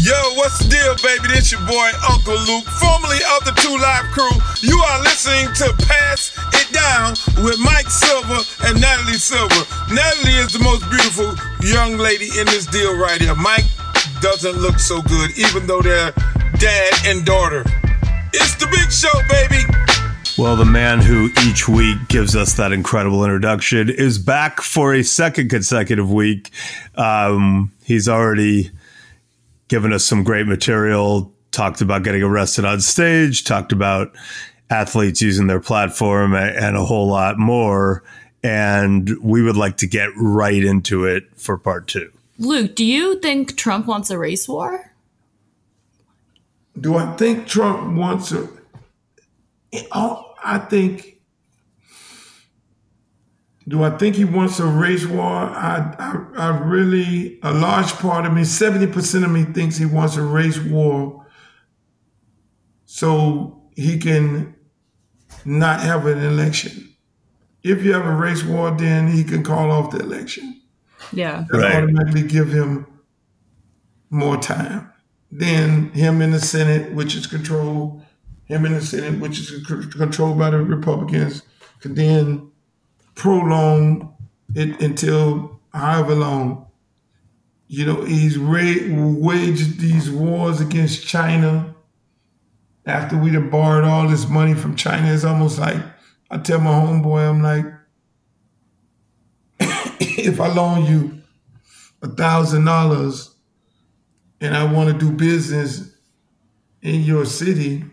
Yo, what's the deal, baby? This your boy, Uncle Luke, formerly of the Two Live Crew. You are listening to Pass It Down with Mike Silver and Natalie Silver. Natalie is the most beautiful young lady in this deal right here. Mike doesn't look so good, even though they're dad and daughter. It's the big show, baby. Well, the man who each week gives us that incredible introduction is back for a second consecutive week. Um, he's already given us some great material, talked about getting arrested on stage, talked about athletes using their platform, and a whole lot more. And we would like to get right into it for part two. Luke, do you think Trump wants a race war? Do I think Trump wants a? Oh, I think. Do I think he wants a race war? I, I, I really, a large part of me, 70% of me thinks he wants a race war so he can not have an election. If you have a race war, then he can call off the election. Yeah. That right. automatically give him more time. Then him in the Senate, which is controlled him in the Senate, which is controlled by the Republicans, could then prolong it until however long. You know, he's ra- waged these wars against China. After we'd have borrowed all this money from China, it's almost like I tell my homeboy, I'm like, if I loan you a thousand dollars and I want to do business in your city,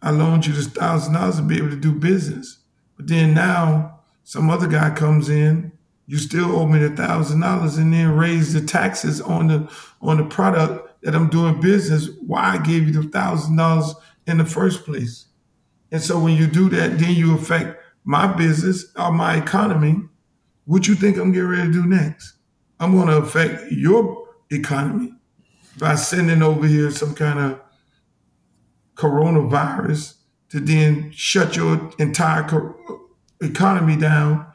I loaned you this thousand dollars to be able to do business. But then now some other guy comes in, you still owe me the thousand dollars and then raise the taxes on the on the product that I'm doing business. Why I gave you the thousand dollars in the first place. And so when you do that, then you affect my business or my economy. What you think I'm getting ready to do next? I'm going to affect your economy by sending over here some kind of coronavirus to then shut your entire economy down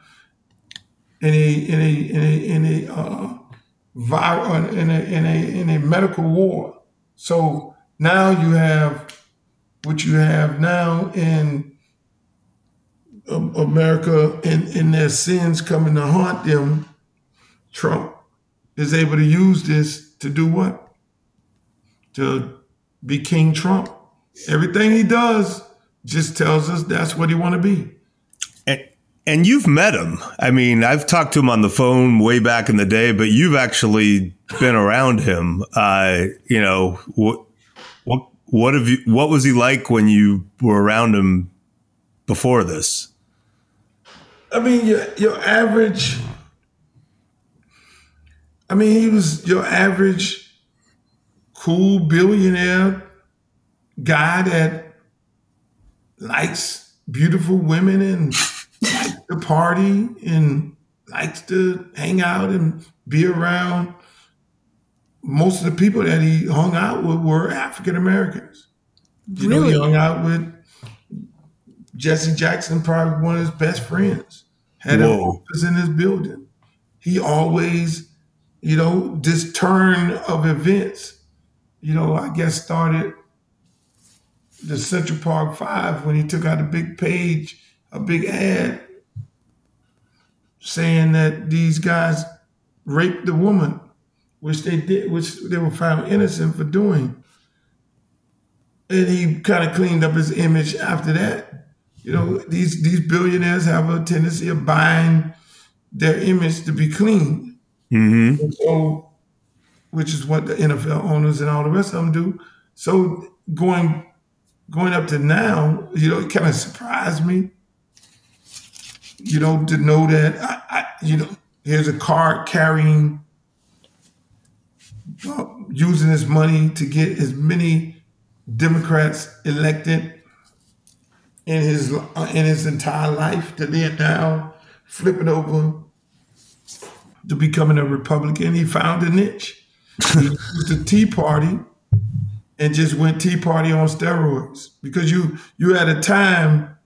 in a in a in a in a uh, in a in a in a medical war. So now you have what you have now in um, America in, in their sins coming to haunt them. Trump is able to use this to do what? To be King Trump. Everything he does just tells us that's what he want to be. And, you've met him. I mean, I've talked to him on the phone way back in the day, but you've actually been around him. Uh, you know, what what what have you? What was he like when you were around him before this? I mean, your your average. I mean, he was your average cool billionaire guy that likes beautiful women and to party and likes to hang out and be around. Most of the people that he hung out with were African Americans. You really? know, he hung out with Jesse Jackson, probably one of his best friends. Had Whoa. an office in his building. He always, you know, this turn of events, you know, I guess started the Central Park Five when he took out a big page, a big ad saying that these guys raped the woman, which they did, which they were found innocent for doing. And he kind of cleaned up his image after that. You know, these these billionaires have a tendency of buying their image to be clean. Mm-hmm. So, which is what the NFL owners and all the rest of them do. So going going up to now, you know, it kind of surprised me. You know, to know that I, I you know, here's a card carrying, uh, using his money to get as many Democrats elected in his uh, in his entire life. To then now flipping over to becoming a Republican, he found a niche. He used the Tea Party and just went Tea Party on steroids because you you had a time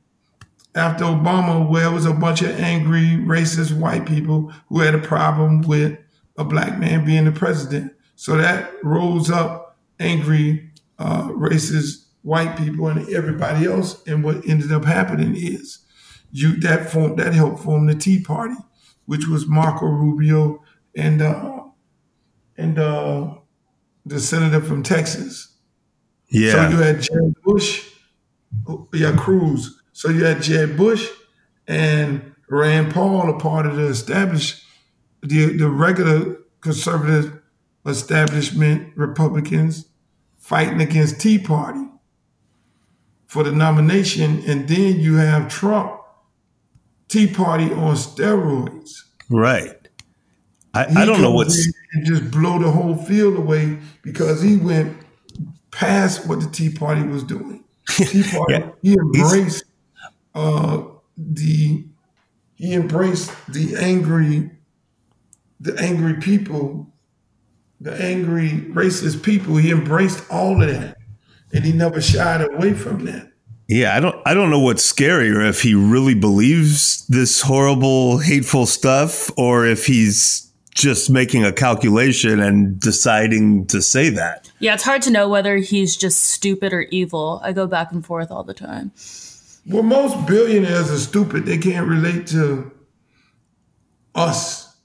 after Obama where it was a bunch of angry, racist white people who had a problem with a black man being the president. So that rose up angry, uh, racist white people and everybody else. And what ended up happening is you that formed that helped form the Tea Party, which was Marco Rubio and uh, and uh, the senator from Texas. Yeah. So you had Jeb Bush, yeah, Cruz. So you had Jeb Bush and Rand Paul, a part of the established, the the regular conservative establishment Republicans fighting against Tea Party for the nomination, and then you have Trump, Tea Party on steroids. Right. I, I don't know what's and just blow the whole field away because he went past what the Tea Party was doing. Tea Party, Yeah. he embraced uh, the he embraced the angry the angry people, the angry racist people. He embraced all of that, and he never shied away from that. Yeah, I don't I don't know what's scarier if he really believes this horrible hateful stuff or if he's just making a calculation and deciding to say that. Yeah, it's hard to know whether he's just stupid or evil. I go back and forth all the time. Well, most billionaires are stupid. They can't relate to us.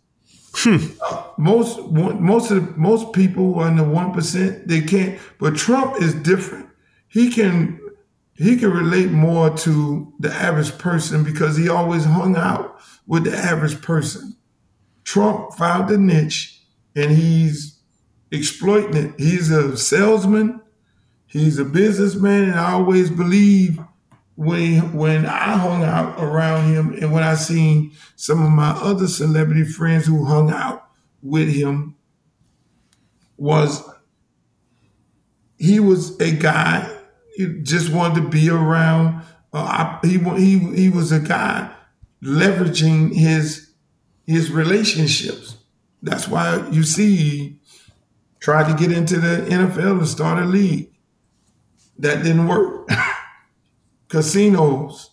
Uh, most most of the, most people who are in the one percent they can't. But Trump is different. He can he can relate more to the average person because he always hung out with the average person. Trump found a niche and he's exploiting it. He's a salesman. He's a businessman, and I always believe when when I hung out around him and when I seen some of my other celebrity friends who hung out with him was he was a guy he just wanted to be around uh, I, he he he was a guy leveraging his his relationships. That's why you see he tried to get into the NFL and start a league. That didn't work casinos,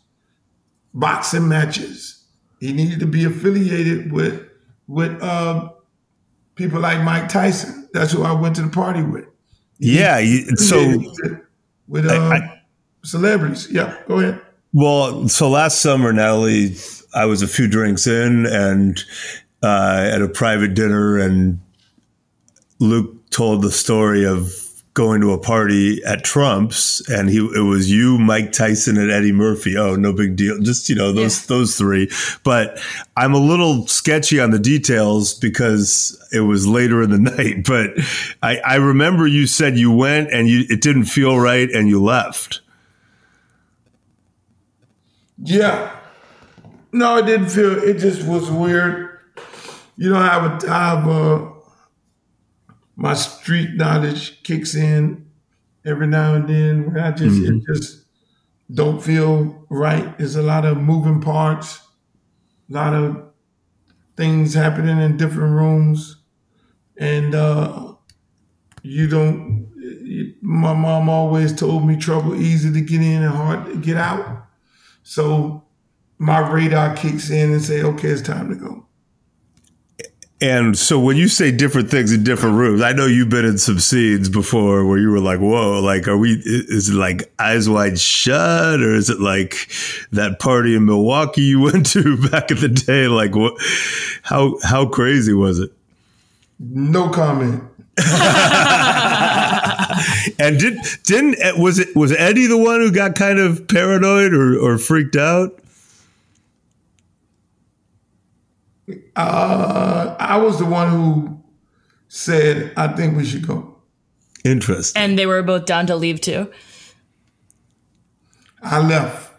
boxing matches. He needed to be affiliated with with uh, people like Mike Tyson. That's who I went to the party with. Yeah, so with uh, I- celebrities. Yeah, go ahead. Well, so last summer, Natalie, I was a few drinks in and uh, at a private dinner, and Luke told the story of going to a party at Trump's, and he it was you, Mike Tyson, and Eddie Murphy. Oh, no big deal. Just you know those those three. But I'm a little sketchy on the details because it was later in the night. But I, I remember you said you went and you it didn't feel right, and you left. Yeah. No, it didn't feel. It just was weird. You know, I have a, I have a, my street knowledge kicks in every now and then. Where I just it just don't feel right. There's a lot of moving parts, a lot of things happening in different rooms, and uh, you don't. you- My mom always told me trouble easy to get in and hard to get out. So my radar kicks in and say, okay, it's time to go. And so when you say different things in different rooms, I know you've been in some scenes before where you were like, whoa, like, are we, is it like eyes wide shut or is it like that party in Milwaukee you went to back in the day? Like what, how, how crazy was it? No comment. And did, didn't, was it, was Eddie the one who got kind of paranoid or, or freaked out? Uh, I was the one who said, I think we should go. Interesting. And they were both down to leave too. I left.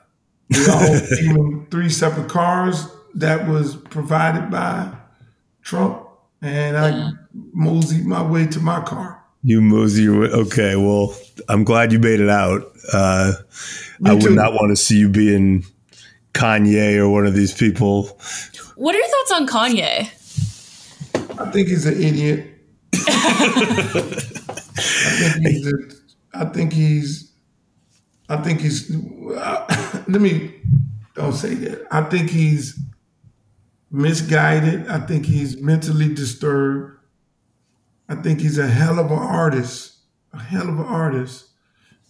We all in three separate cars that was provided by Trump, and I moseyed my way to my car. You mosey your way. Okay. Well, I'm glad you made it out. Uh, I would too. not want to see you being Kanye or one of these people. What are your thoughts on Kanye? I think he's an idiot. I think he's. A, I think he's. I think he's. let me. Don't say that. I think he's misguided. I think he's mentally disturbed. I think he's a hell of an artist, a hell of an artist.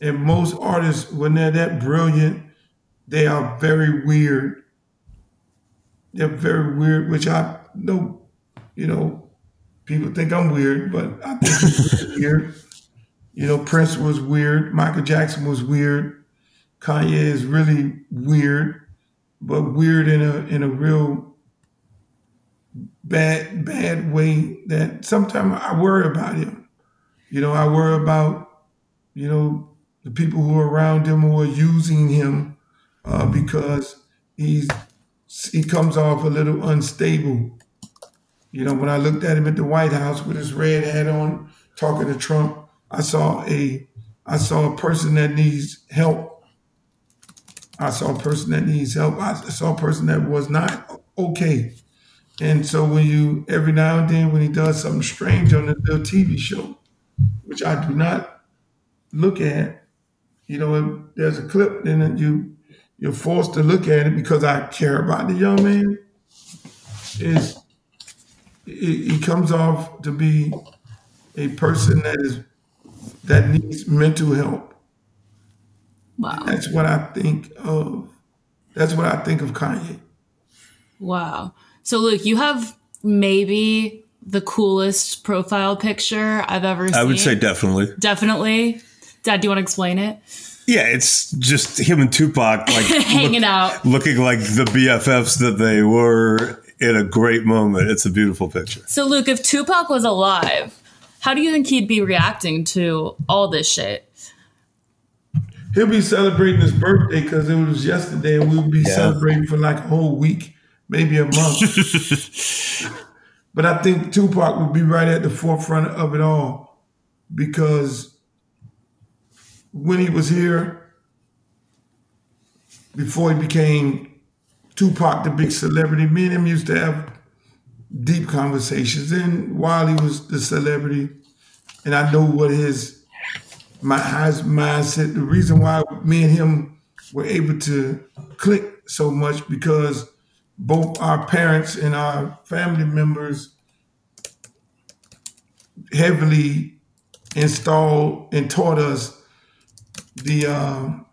And most artists, when they're that brilliant, they are very weird. They're very weird, which I know, you know, people think I'm weird, but I think weird. You know, Prince was weird. Michael Jackson was weird. Kanye is really weird, but weird in a in a real bad bad way that sometimes I worry about him. You know, I worry about you know the people who are around him who are using him uh, because he's he comes off a little unstable. You know, when I looked at him at the White House with his red hat on, talking to Trump, I saw a I saw a person that needs help. I saw a person that needs help. I saw a person that was not okay. And so when you every now and then when he does something strange on the, the TV show, which I do not look at, you know, there's a clip, then you you're forced to look at it because I care about the young man. Is he comes off to be a person that is that needs mental help. Wow. That's what I think of. That's what I think of Kanye. Wow. So, look, you have maybe the coolest profile picture I've ever seen. I would say definitely. Definitely. Dad, do you want to explain it? Yeah, it's just him and Tupac like Hanging out. looking like the BFFs that they were in a great moment. It's a beautiful picture. So, Luke, if Tupac was alive, how do you think he'd be reacting to all this shit? He'll be celebrating his birthday because it was yesterday, and we'll be Yeah. celebrating for like a whole week, maybe a month. but I think Tupac would be right at the forefront of it all because when he was here, before he became Tupac, the big celebrity, me and him used to have deep conversations. And while he was the celebrity, and I know what his my his mindset, the reason why me and him were able to click so much because both our parents and our family members heavily installed and taught us the um,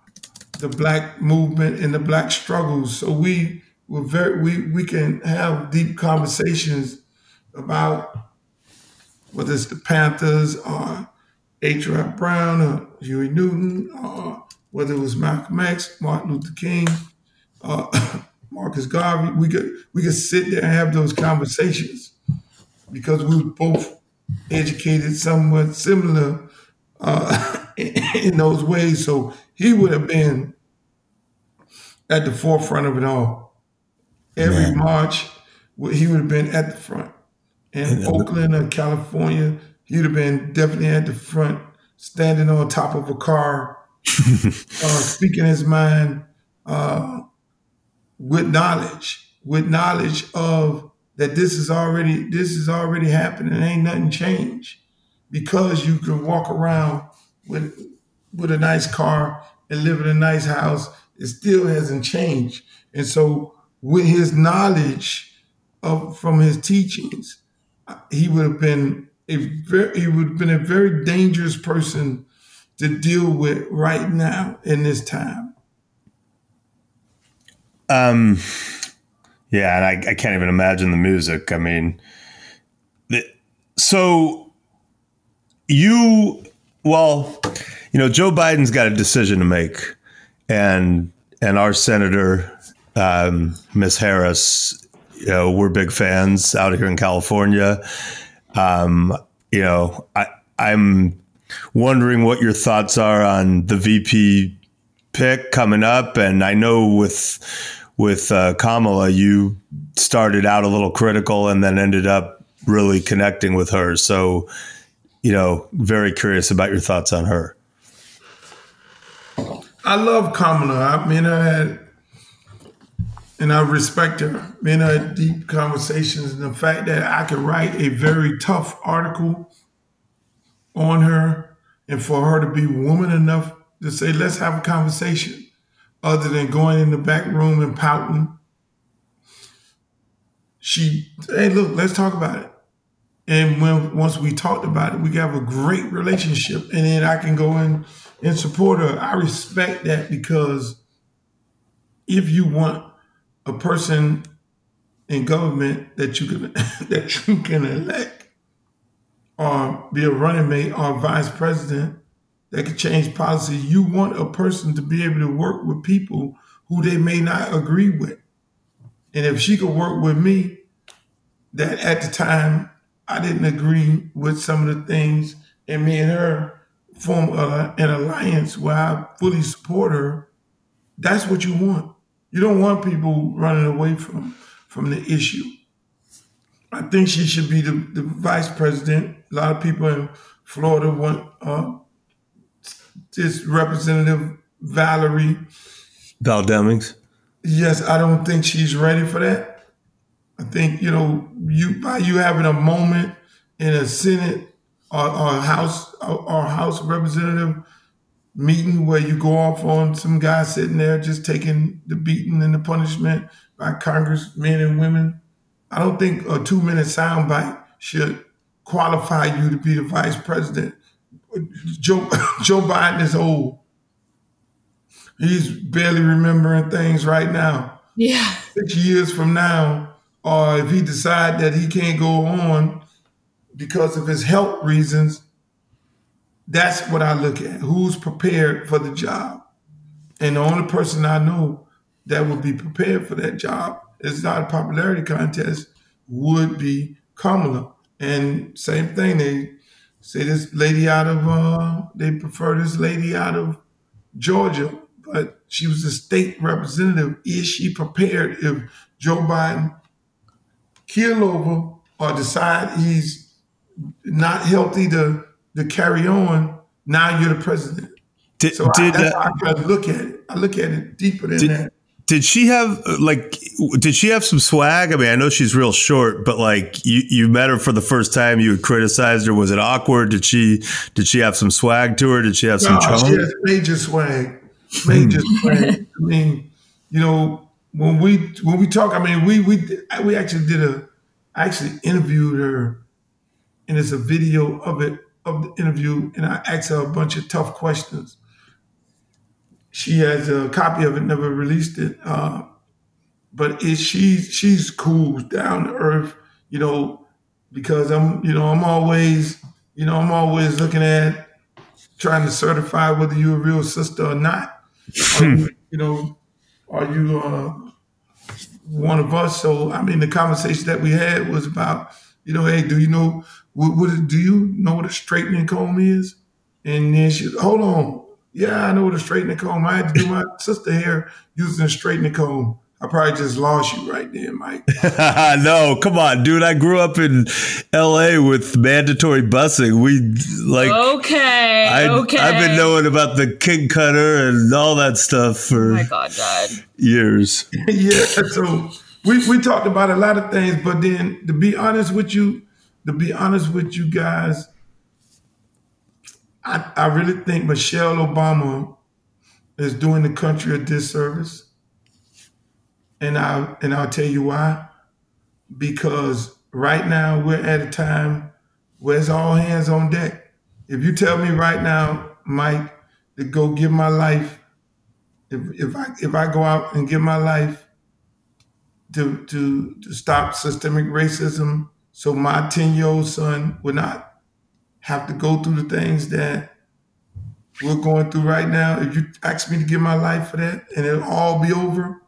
the black movement and the black struggles. So we were very we we can have deep conversations about whether it's the Panthers or H. Rap Brown or Huey Newton or whether it was Malcolm X, Martin Luther King, uh, Marcus Garvey. We could we could sit there and have those conversations because we were both educated somewhat similar uh, in those ways. So he would have been at the forefront of it all. Every Man. march, he would have been at the front. In Oakland or California, he'd have been definitely at the front, standing on top of a car, uh, speaking his mind uh, with knowledge, with knowledge of that this is already this is already happening. Ain't nothing changed because you can walk around with with a nice car and live in a nice house. It still hasn't changed, and so with his knowledge of from his teachings, he would have been a very he would have been a very dangerous person to deal with right now in this time. Um, yeah, and I, I can't even imagine the music. I mean, the, so you, well, you know, Joe Biden's got a decision to make, and and our senator, um, Miss Harris, you know, we're big fans out here in California. Um, you know, I I'm wondering what your thoughts are on the VP pick coming up, and I know with with uh, Kamala, you started out a little critical and then ended up really connecting with her. So, you know, very curious about your thoughts on her. I love Kamala. I mean, I had, and I respect her. Me and had deep conversations, and the fact that I could write a very tough article on her, and for her to be woman enough to say, "Let's have a conversation," other than going in the back room and pouting. She, hey, look, let's talk about it. And when once we talked about it, we have a great relationship, and then I can go in and support her. I respect that because if you want a person in government that you can that you can elect or be a running mate or vice president that can change policy, you want a person to be able to work with people who they may not agree with. And if she could work with me, that at the time I didn't agree with some of the things, and me and her form a, an alliance where I fully support her. That's what you want. You don't want people running away from from the issue. I think she should be the, the vice president. A lot of people in Florida want uh, this Representative Valerie Val Demings. Yes, I don't think she's ready for that. I think you know you by you having a moment in a Senate or, or House or, or House Representative meeting where you go off on some guy sitting there just taking the beating and the punishment by congressmen and women. I don't think a two minute soundbite should qualify you to be the vice president. Joe Joe Biden is old. He's barely remembering things right now. Yeah. Six years from now, or if he decide that he can't go on because of his health reasons, that's what I look at. Who's prepared for the job? And the only person I know that would be prepared for that job is not a popularity contest, would be Kamala. And same thing, they say this lady out of uh they prefer this lady out of Georgia, but she was a state representative. Is she prepared if Joe Biden keel over or decide he's not healthy to to carry on, now you're the president. Did, So did I, uh, I look at it. I look at it deeper than Did- that. did she have like did she have some swag? I mean, I know she's real short, but like you you met her for the first time, you had criticized her. Was it awkward? Did she did she have some swag to her? Did she have some No, charm? she has major swag. Major swag. I mean, you know, when we when we talk, I mean, we we we actually did a I actually interviewed her, and it's a video of it of the interview, and I asked her a bunch of tough questions. She has a copy of it, never released it. Uh, but is she she's cool, down to earth, you know, because I'm you know I'm always you know I'm always looking at trying to certify whether you're a real sister or not. Are you, you know, are you uh, one of us? So I mean, the conversation that we had was about, you know, hey, do you know what, what do you know what a straightening comb is? And then she, hold on, yeah, I know what a straightening comb. I had to do my sister hair using a straightening comb. I probably just lost you right there, Mike. no, come on, dude. I grew up in L.A. with mandatory busing. We like. Okay. I, okay. I've been knowing about the king cutter and all that stuff Oh for my God, Dad. years. yeah, so we, we talked about a lot of things, but then to be honest with you, to be honest with you guys, I, I really think Michelle Obama is doing the country a disservice. And I and I'll tell you why. Because right now we're at a time where it's all hands on deck. If you tell me right now, Mike, to go give my life, if if I if I go out and give my life to to to stop systemic racism so my 10 year old son would not have to go through the things that we're going through right now. If you ask me to give my life for that and it'll all be over,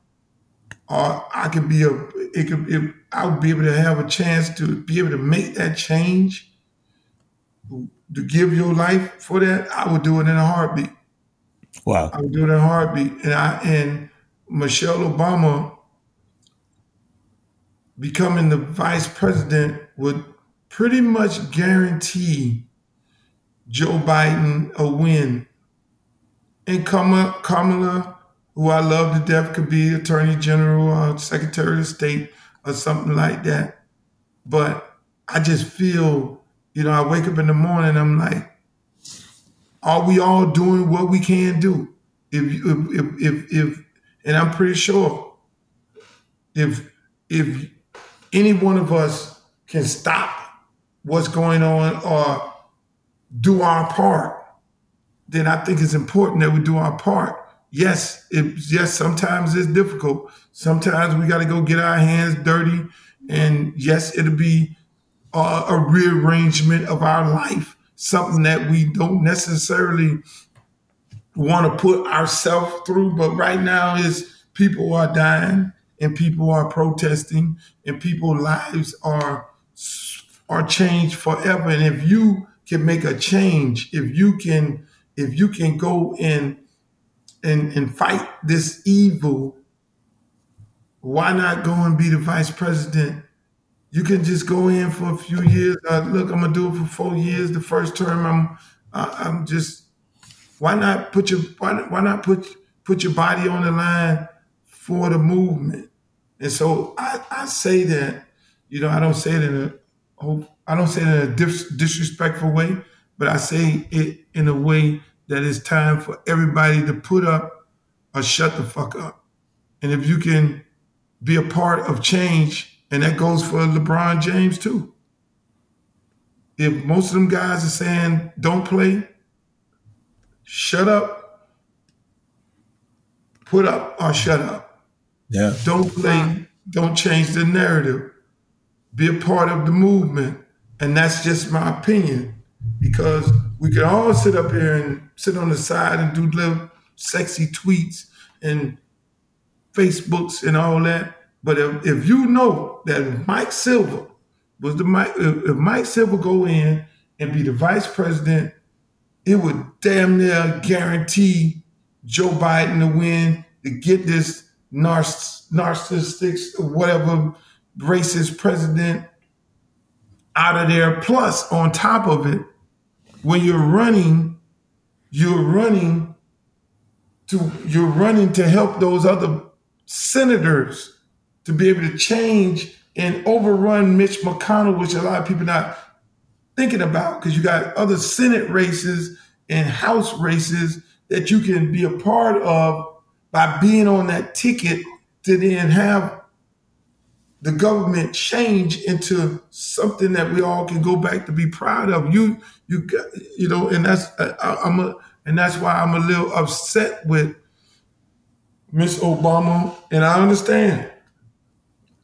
or I could be a it could it, I would be able to have a chance to be able to make that change, to give your life for that, I would do it in a heartbeat. Wow. I would do it in a heartbeat. And I and Michelle Obama becoming the vice president would pretty much guarantee Joe Biden a win. And Kamala, Kamala, who I love to death, could be Attorney General or Secretary of State or something like that. But I just feel, you know, I wake up in the morning, I'm like, are we all doing what we can do? If if if, if and I'm pretty sure if if any one of us can stop what's going on or do our part, then I think it's important that we do our part. Yes, it, yes, sometimes it's difficult. Sometimes we got to go get our hands dirty. And yes, it'll be uh, a rearrangement of our life, something that we don't necessarily want to put ourselves through. But right now is people are dying and people are protesting and people's lives are are changed forever. And if you can make a change, if you can, if you can go and and and fight this evil, why not go and be the vice president? You can just go in for a few years. Uh, look, I'm gonna do it for four years. The first term, I'm uh, I'm just. Why not put your why, why not put put your body on the line for the movement? And so I, I say that, you know, I don't say it in a I don't say it in a dis- disrespectful way, but I say it in a way that it's time for everybody to put up or shut the fuck up. And if you can be a part of change, and that goes for LeBron James too. If most of them guys are saying don't play, shut up, put up or shut up. Yeah. Don't play, don't change the narrative be a part of the movement. And that's just my opinion because we could all sit up here and sit on the side and do little sexy tweets and Facebooks and all that. But if, if you know that Mike Silver was the Mike, if Mike Silver go in and be the vice president, it would damn near guarantee Joe Biden to win to get this narcissistic, or whatever racist president out of there. Plus, on top of it, when you're running, you're running to you're running to help those other senators to be able to change and overrun Mitch McConnell, which a lot of people not thinking about because you got other Senate races and House races that you can be a part of by being on that ticket to then have the government change into something that we all can go back to be proud of. You, you, you know, and that's uh, I, am a, and that's why I'm a little upset with Miss Obama, and I understand.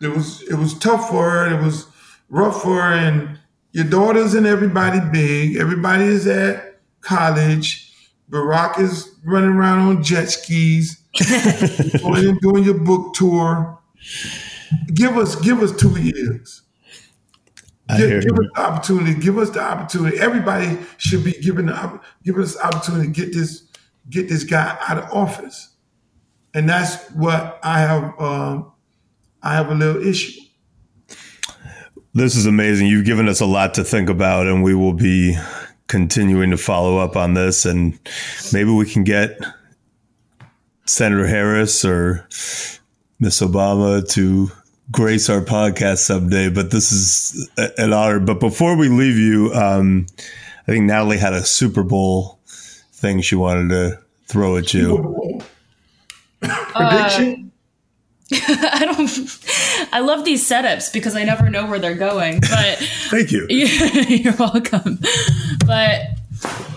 It was it was tough for her. It was rough for her, and your daughter's and everybody big. Everybody is at college. Barack is running around on jet skis, going and doing your book tour give us give us two years. Give, give us the opportunity. Give us the opportunity. Everybody should be given the give us the opportunity to get this get this guy out of office, and that's what I have. Um, I have a little issue. This is amazing. You've given us a lot to think about, and we will be continuing to follow up on this. And maybe we can get Senator Harris or Miss Obama to grace our podcast someday, but this is an honor. But before we leave you, um, I think Natalie had a Super Bowl thing she wanted to throw at you. Prediction? Uh, I don't. I love these setups because I never know where they're going. But thank you. You're welcome. But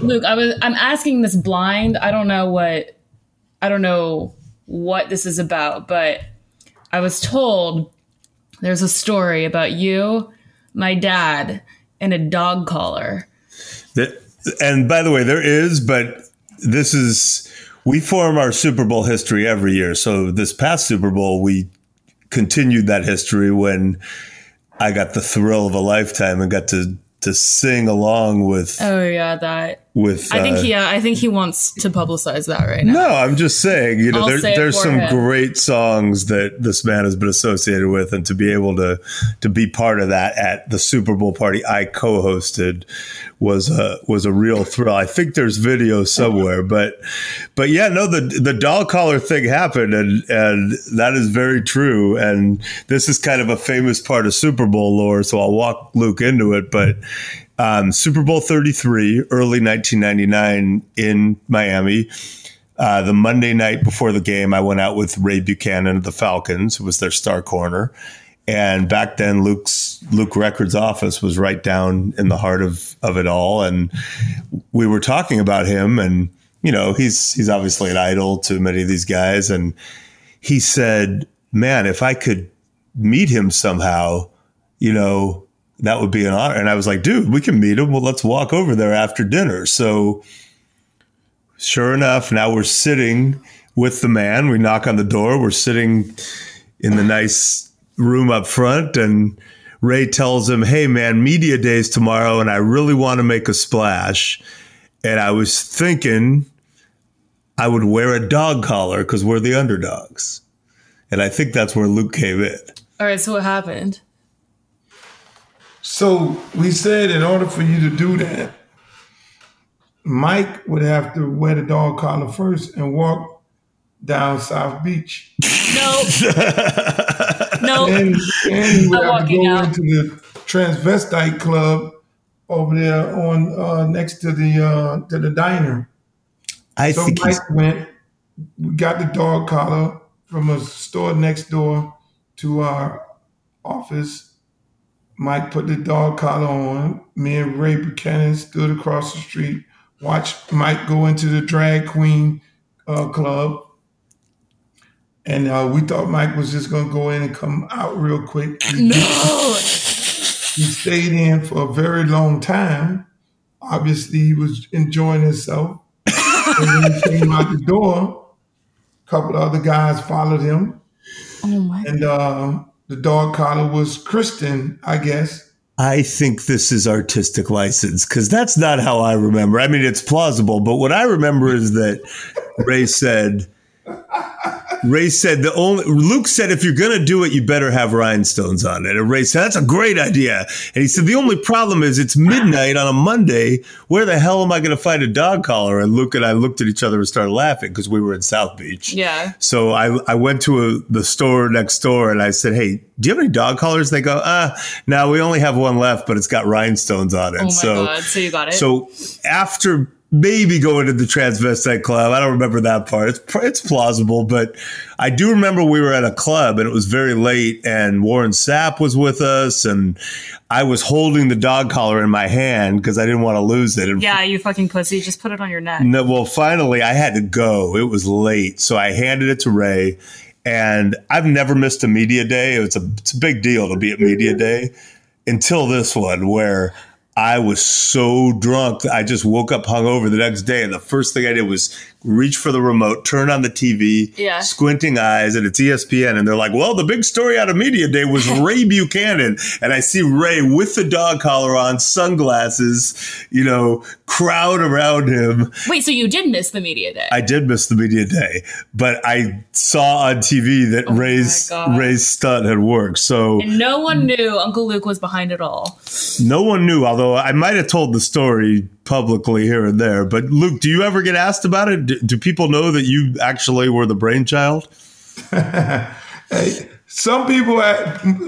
Luke, I was. I'm asking this blind. I don't know what. I don't know what this is about, but I was told there's a story about you, my dad, and a dog collar. That, and by the way, there is, but this is we form our Super Bowl history every year. So this past Super Bowl, we continued that history when I got the thrill of a lifetime and got to to sing along with. Oh yeah, that. With I think uh, he, uh, I think he wants to publicize that right now. No, I'm just saying, you know, there, there's some him. great songs that this man has been associated with, and to be able to to be part of that at the Super Bowl party I co-hosted was a was a real thrill. I think there's video somewhere, but but yeah, no, the the dog collar thing happened, and and that is very true. And this is kind of a famous part of Super Bowl lore, so I'll walk Luke into it. But um, Super Bowl 33, early 1999 in Miami. Uh, the Monday night before the game, I went out with Ray Buchanan of the Falcons, who was their star corner. And back then, Luke's Luke Records office was right down in the heart of of it all, and we were talking about him, and you know, he's he's obviously an idol to many of these guys, and he said, "Man, if I could meet him somehow, you know, that would be an honor." And I was like, "Dude, we can meet him. Well, let's walk over there after dinner." So, sure enough, now we're sitting with the man. We knock on the door. We're sitting in the nice room up front and Ray tells him, Hey man, media days tomorrow and I really want to make a splash. And I was thinking I would wear a dog collar because we're the underdogs. And I think that's where Luke came in. All right, so what happened? So we said in order for you to do that, Mike would have to wear the dog collar first and walk down South Beach. No. no. And, and he would I'm have to go out. into the transvestite club over there on uh, next to the uh, to the diner. I So think he's, Mike went, we got the dog collar from a store next door to our office. Mike put the dog collar on. Me and Ray Buchanan stood across the street, watched Mike go into the drag queen uh, club. And uh, we thought Mike was just going to go in and come out real quick. No. He stayed in for a very long time. Obviously, he was enjoying himself. and when he came out the door, a couple of other guys followed him. Oh my. And uh, the dog collar was Kristen, I guess. I think this is artistic license because that's not how I remember. I mean, it's plausible, but what I remember is that Ray said, Ray said the only Luke said if you're gonna do it, you better have rhinestones on it. And Ray said that's a great idea. And he said the only problem is it's midnight on a Monday. Where the hell am I gonna find a dog collar? And Luke and I looked at each other and started laughing because we were in South Beach. Yeah. So I, I went to a, the store next door and I said, Hey, do you have any dog collars? They go, Ah, no, we only have one left, but it's got rhinestones on it. Oh my so, god. So you got it. so after maybe going to the transvestite club, I don't remember that part. It's it's plausible, but I do remember we were at a club and it was very late, and Warren Sapp was with us, and I was holding the dog collar in my hand because I didn't want to lose it. Yeah, you fucking pussy. Just put it on your neck. no, well, finally, I had to go. It was late, so I handed it to Ray. And I've never missed a media day. It's a it's a big deal to be at media day until this one where I was so drunk I just woke up hungover the next day, and the first thing I did was reach for the remote, turn on the TV, Yeah. squinting eyes, and it's ESPN, and they're like, "Well, the big story out of media day was Ray Buchanan," and I see Ray with the dog collar on, sunglasses, you know, crowd around him. Wait, so you did miss the media day? I did miss the media day, but I saw on TV that oh Ray's Oh God. Ray's stunt had worked. So and no one knew Uncle Luke was behind it all. no one knew, although I might have told the story publicly here and there. But Luke, do you ever get asked about it? Do, do people know that you actually were the brainchild? Hey, some people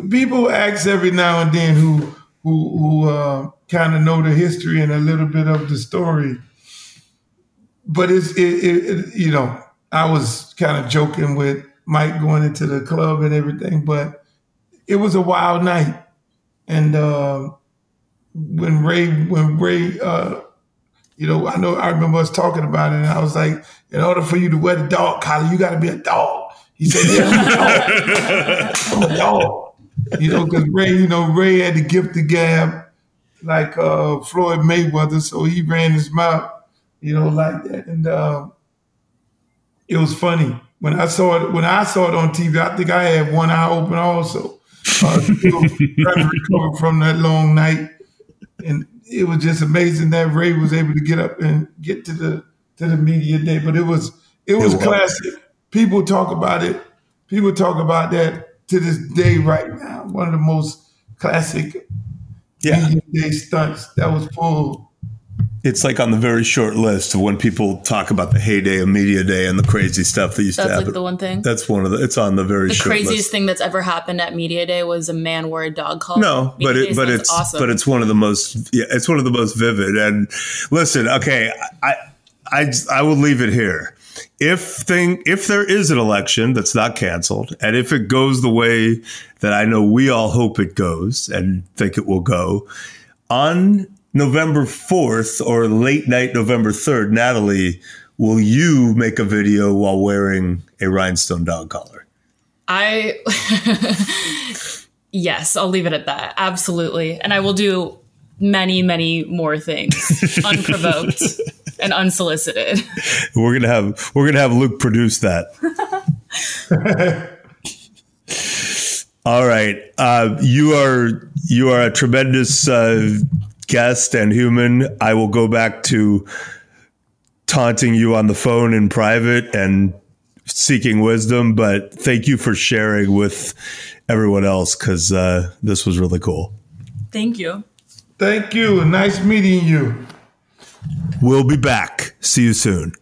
people ask every now and then who who who uh, kind of know the history and a little bit of the story. But it's it, it, it you know I was kind of joking with Mike going into the club and everything, but it was a wild night. And uh, when Ray when Ray uh, you know I know I remember us talking about it, and I was like, in order for you to wear the dog collar, you got to be a dog. He said, "Yeah, I'm a dog. I'm a dog." You know, because Ray, you know, Ray had the gift of gab, like uh, Floyd Mayweather, so he ran his mouth, you know, like that, and uh, it was funny when I saw it. When I saw it on TV, I think I had one eye open also, uh, trying to recover from that long night, and it was just amazing that Ray was able to get up and get to the to the media day. But it was it was was. classic. People talk about it. People talk about that to this day right now. One of the most classic Yeah, media day stunts that was pulled. It's like on the very short list of when people talk about the heyday of media day and the crazy stuff that used That's to happen. That's like the one thing. That's one of the. It's on the very The short craziest list. thing that's ever happened at media day was a man wore a dog collar. No, but it, but it's awesome. but it's one of the most yeah, it's one of the most vivid. And listen, okay, I I I will leave it here. if thing if there is an election that's not canceled, and if it goes the way that I know we all hope it goes and think it will go, on November fourth or late night November third, Natalie, will you make a video while wearing a rhinestone dog collar? I yes, I'll leave it at that. Absolutely, and I will do many, many more things unprovoked and unsolicited. We're gonna have we're gonna have Luke produce that. All right, uh, you are you are a tremendous uh, guest and human. I will go back to taunting you on the phone in private and seeking wisdom, but thank you for sharing with everyone else because uh, this was really cool. Thank you. Thank you. Nice meeting you. We'll be back. See you soon.